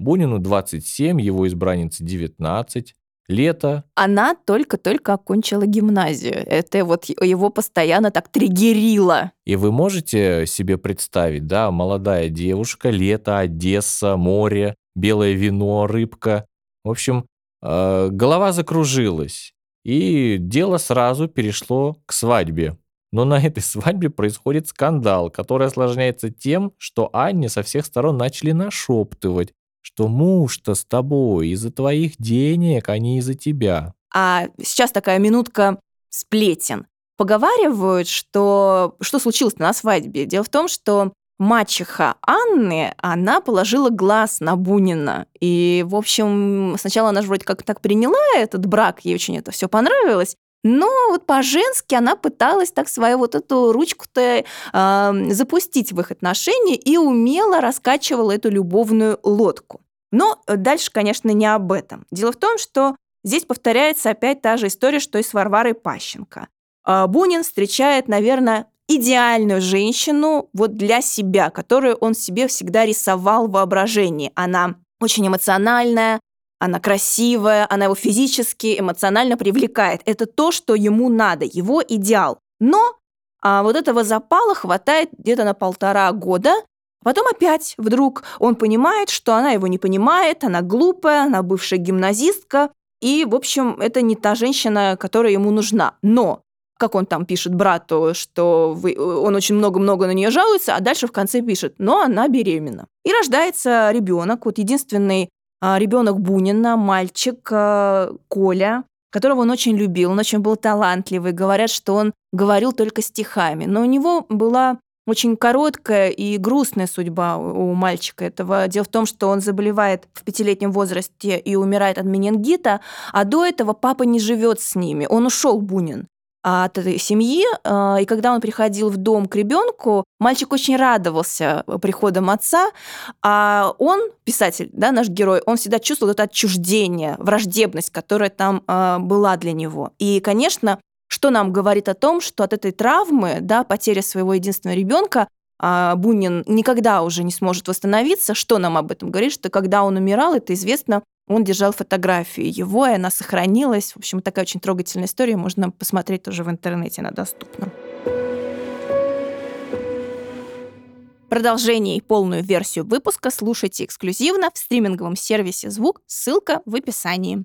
Бунину 27, его избраннице 19. Лето. Она только-только окончила гимназию. Это вот его постоянно так триггерило. И вы можете себе представить, да, молодая девушка, лето, Одесса, море, белое вино, рыбка. В общем, э, голова закружилась. И дело сразу перешло к свадьбе. Но на этой свадьбе происходит скандал, который осложняется тем, что Анне со всех сторон начали нашептывать, что муж-то с тобой из-за твоих денег, а не из-за тебя. А сейчас такая минутка сплетен. Поговаривают, что что случилось на свадьбе. Дело в том, что мачеха Анны, она положила глаз на Бунина. И, в общем, сначала она же вроде как так приняла этот брак, ей очень это все понравилось. Но вот по-женски она пыталась так свою вот эту ручку-то э, запустить в их отношения и умело раскачивала эту любовную лодку. Но дальше, конечно, не об этом. Дело в том, что здесь повторяется опять та же история, что и с Варварой Пащенко. А, Бунин встречает, наверное, идеальную женщину вот для себя, которую он себе всегда рисовал в воображении. Она очень эмоциональная, она красивая, она его физически, эмоционально привлекает. Это то, что ему надо, его идеал. Но а, вот этого запала хватает где-то на полтора года. Потом опять вдруг он понимает, что она его не понимает, она глупая, она бывшая гимназистка, и, в общем, это не та женщина, которая ему нужна. Но как он там пишет брату, что вы, он очень много-много на нее жалуется, а дальше в конце пишет, но она беременна. И рождается ребенок, вот единственный ребенок Бунина, мальчик а, Коля, которого он очень любил, он очень был талантливый. Говорят, что он говорил только стихами. Но у него была очень короткая и грустная судьба у мальчика этого. Дело в том, что он заболевает в пятилетнем возрасте и умирает от менингита, а до этого папа не живет с ними. Он ушел, Бунин от этой семьи. А, и когда он приходил в дом к ребенку, мальчик очень радовался приходом отца, а он, писатель, да, наш герой, он всегда чувствовал это отчуждение, враждебность, которая там а, была для него. И, конечно, что нам говорит о том, что от этой травмы, да, потери своего единственного ребенка, а, Бунин никогда уже не сможет восстановиться. Что нам об этом говорит? Что когда он умирал, это известно, он держал фотографию его, и она сохранилась. В общем, такая очень трогательная история. Можно посмотреть тоже в интернете, она доступна. Продолжение и полную версию выпуска слушайте эксклюзивно в стриминговом сервисе «Звук». Ссылка в описании.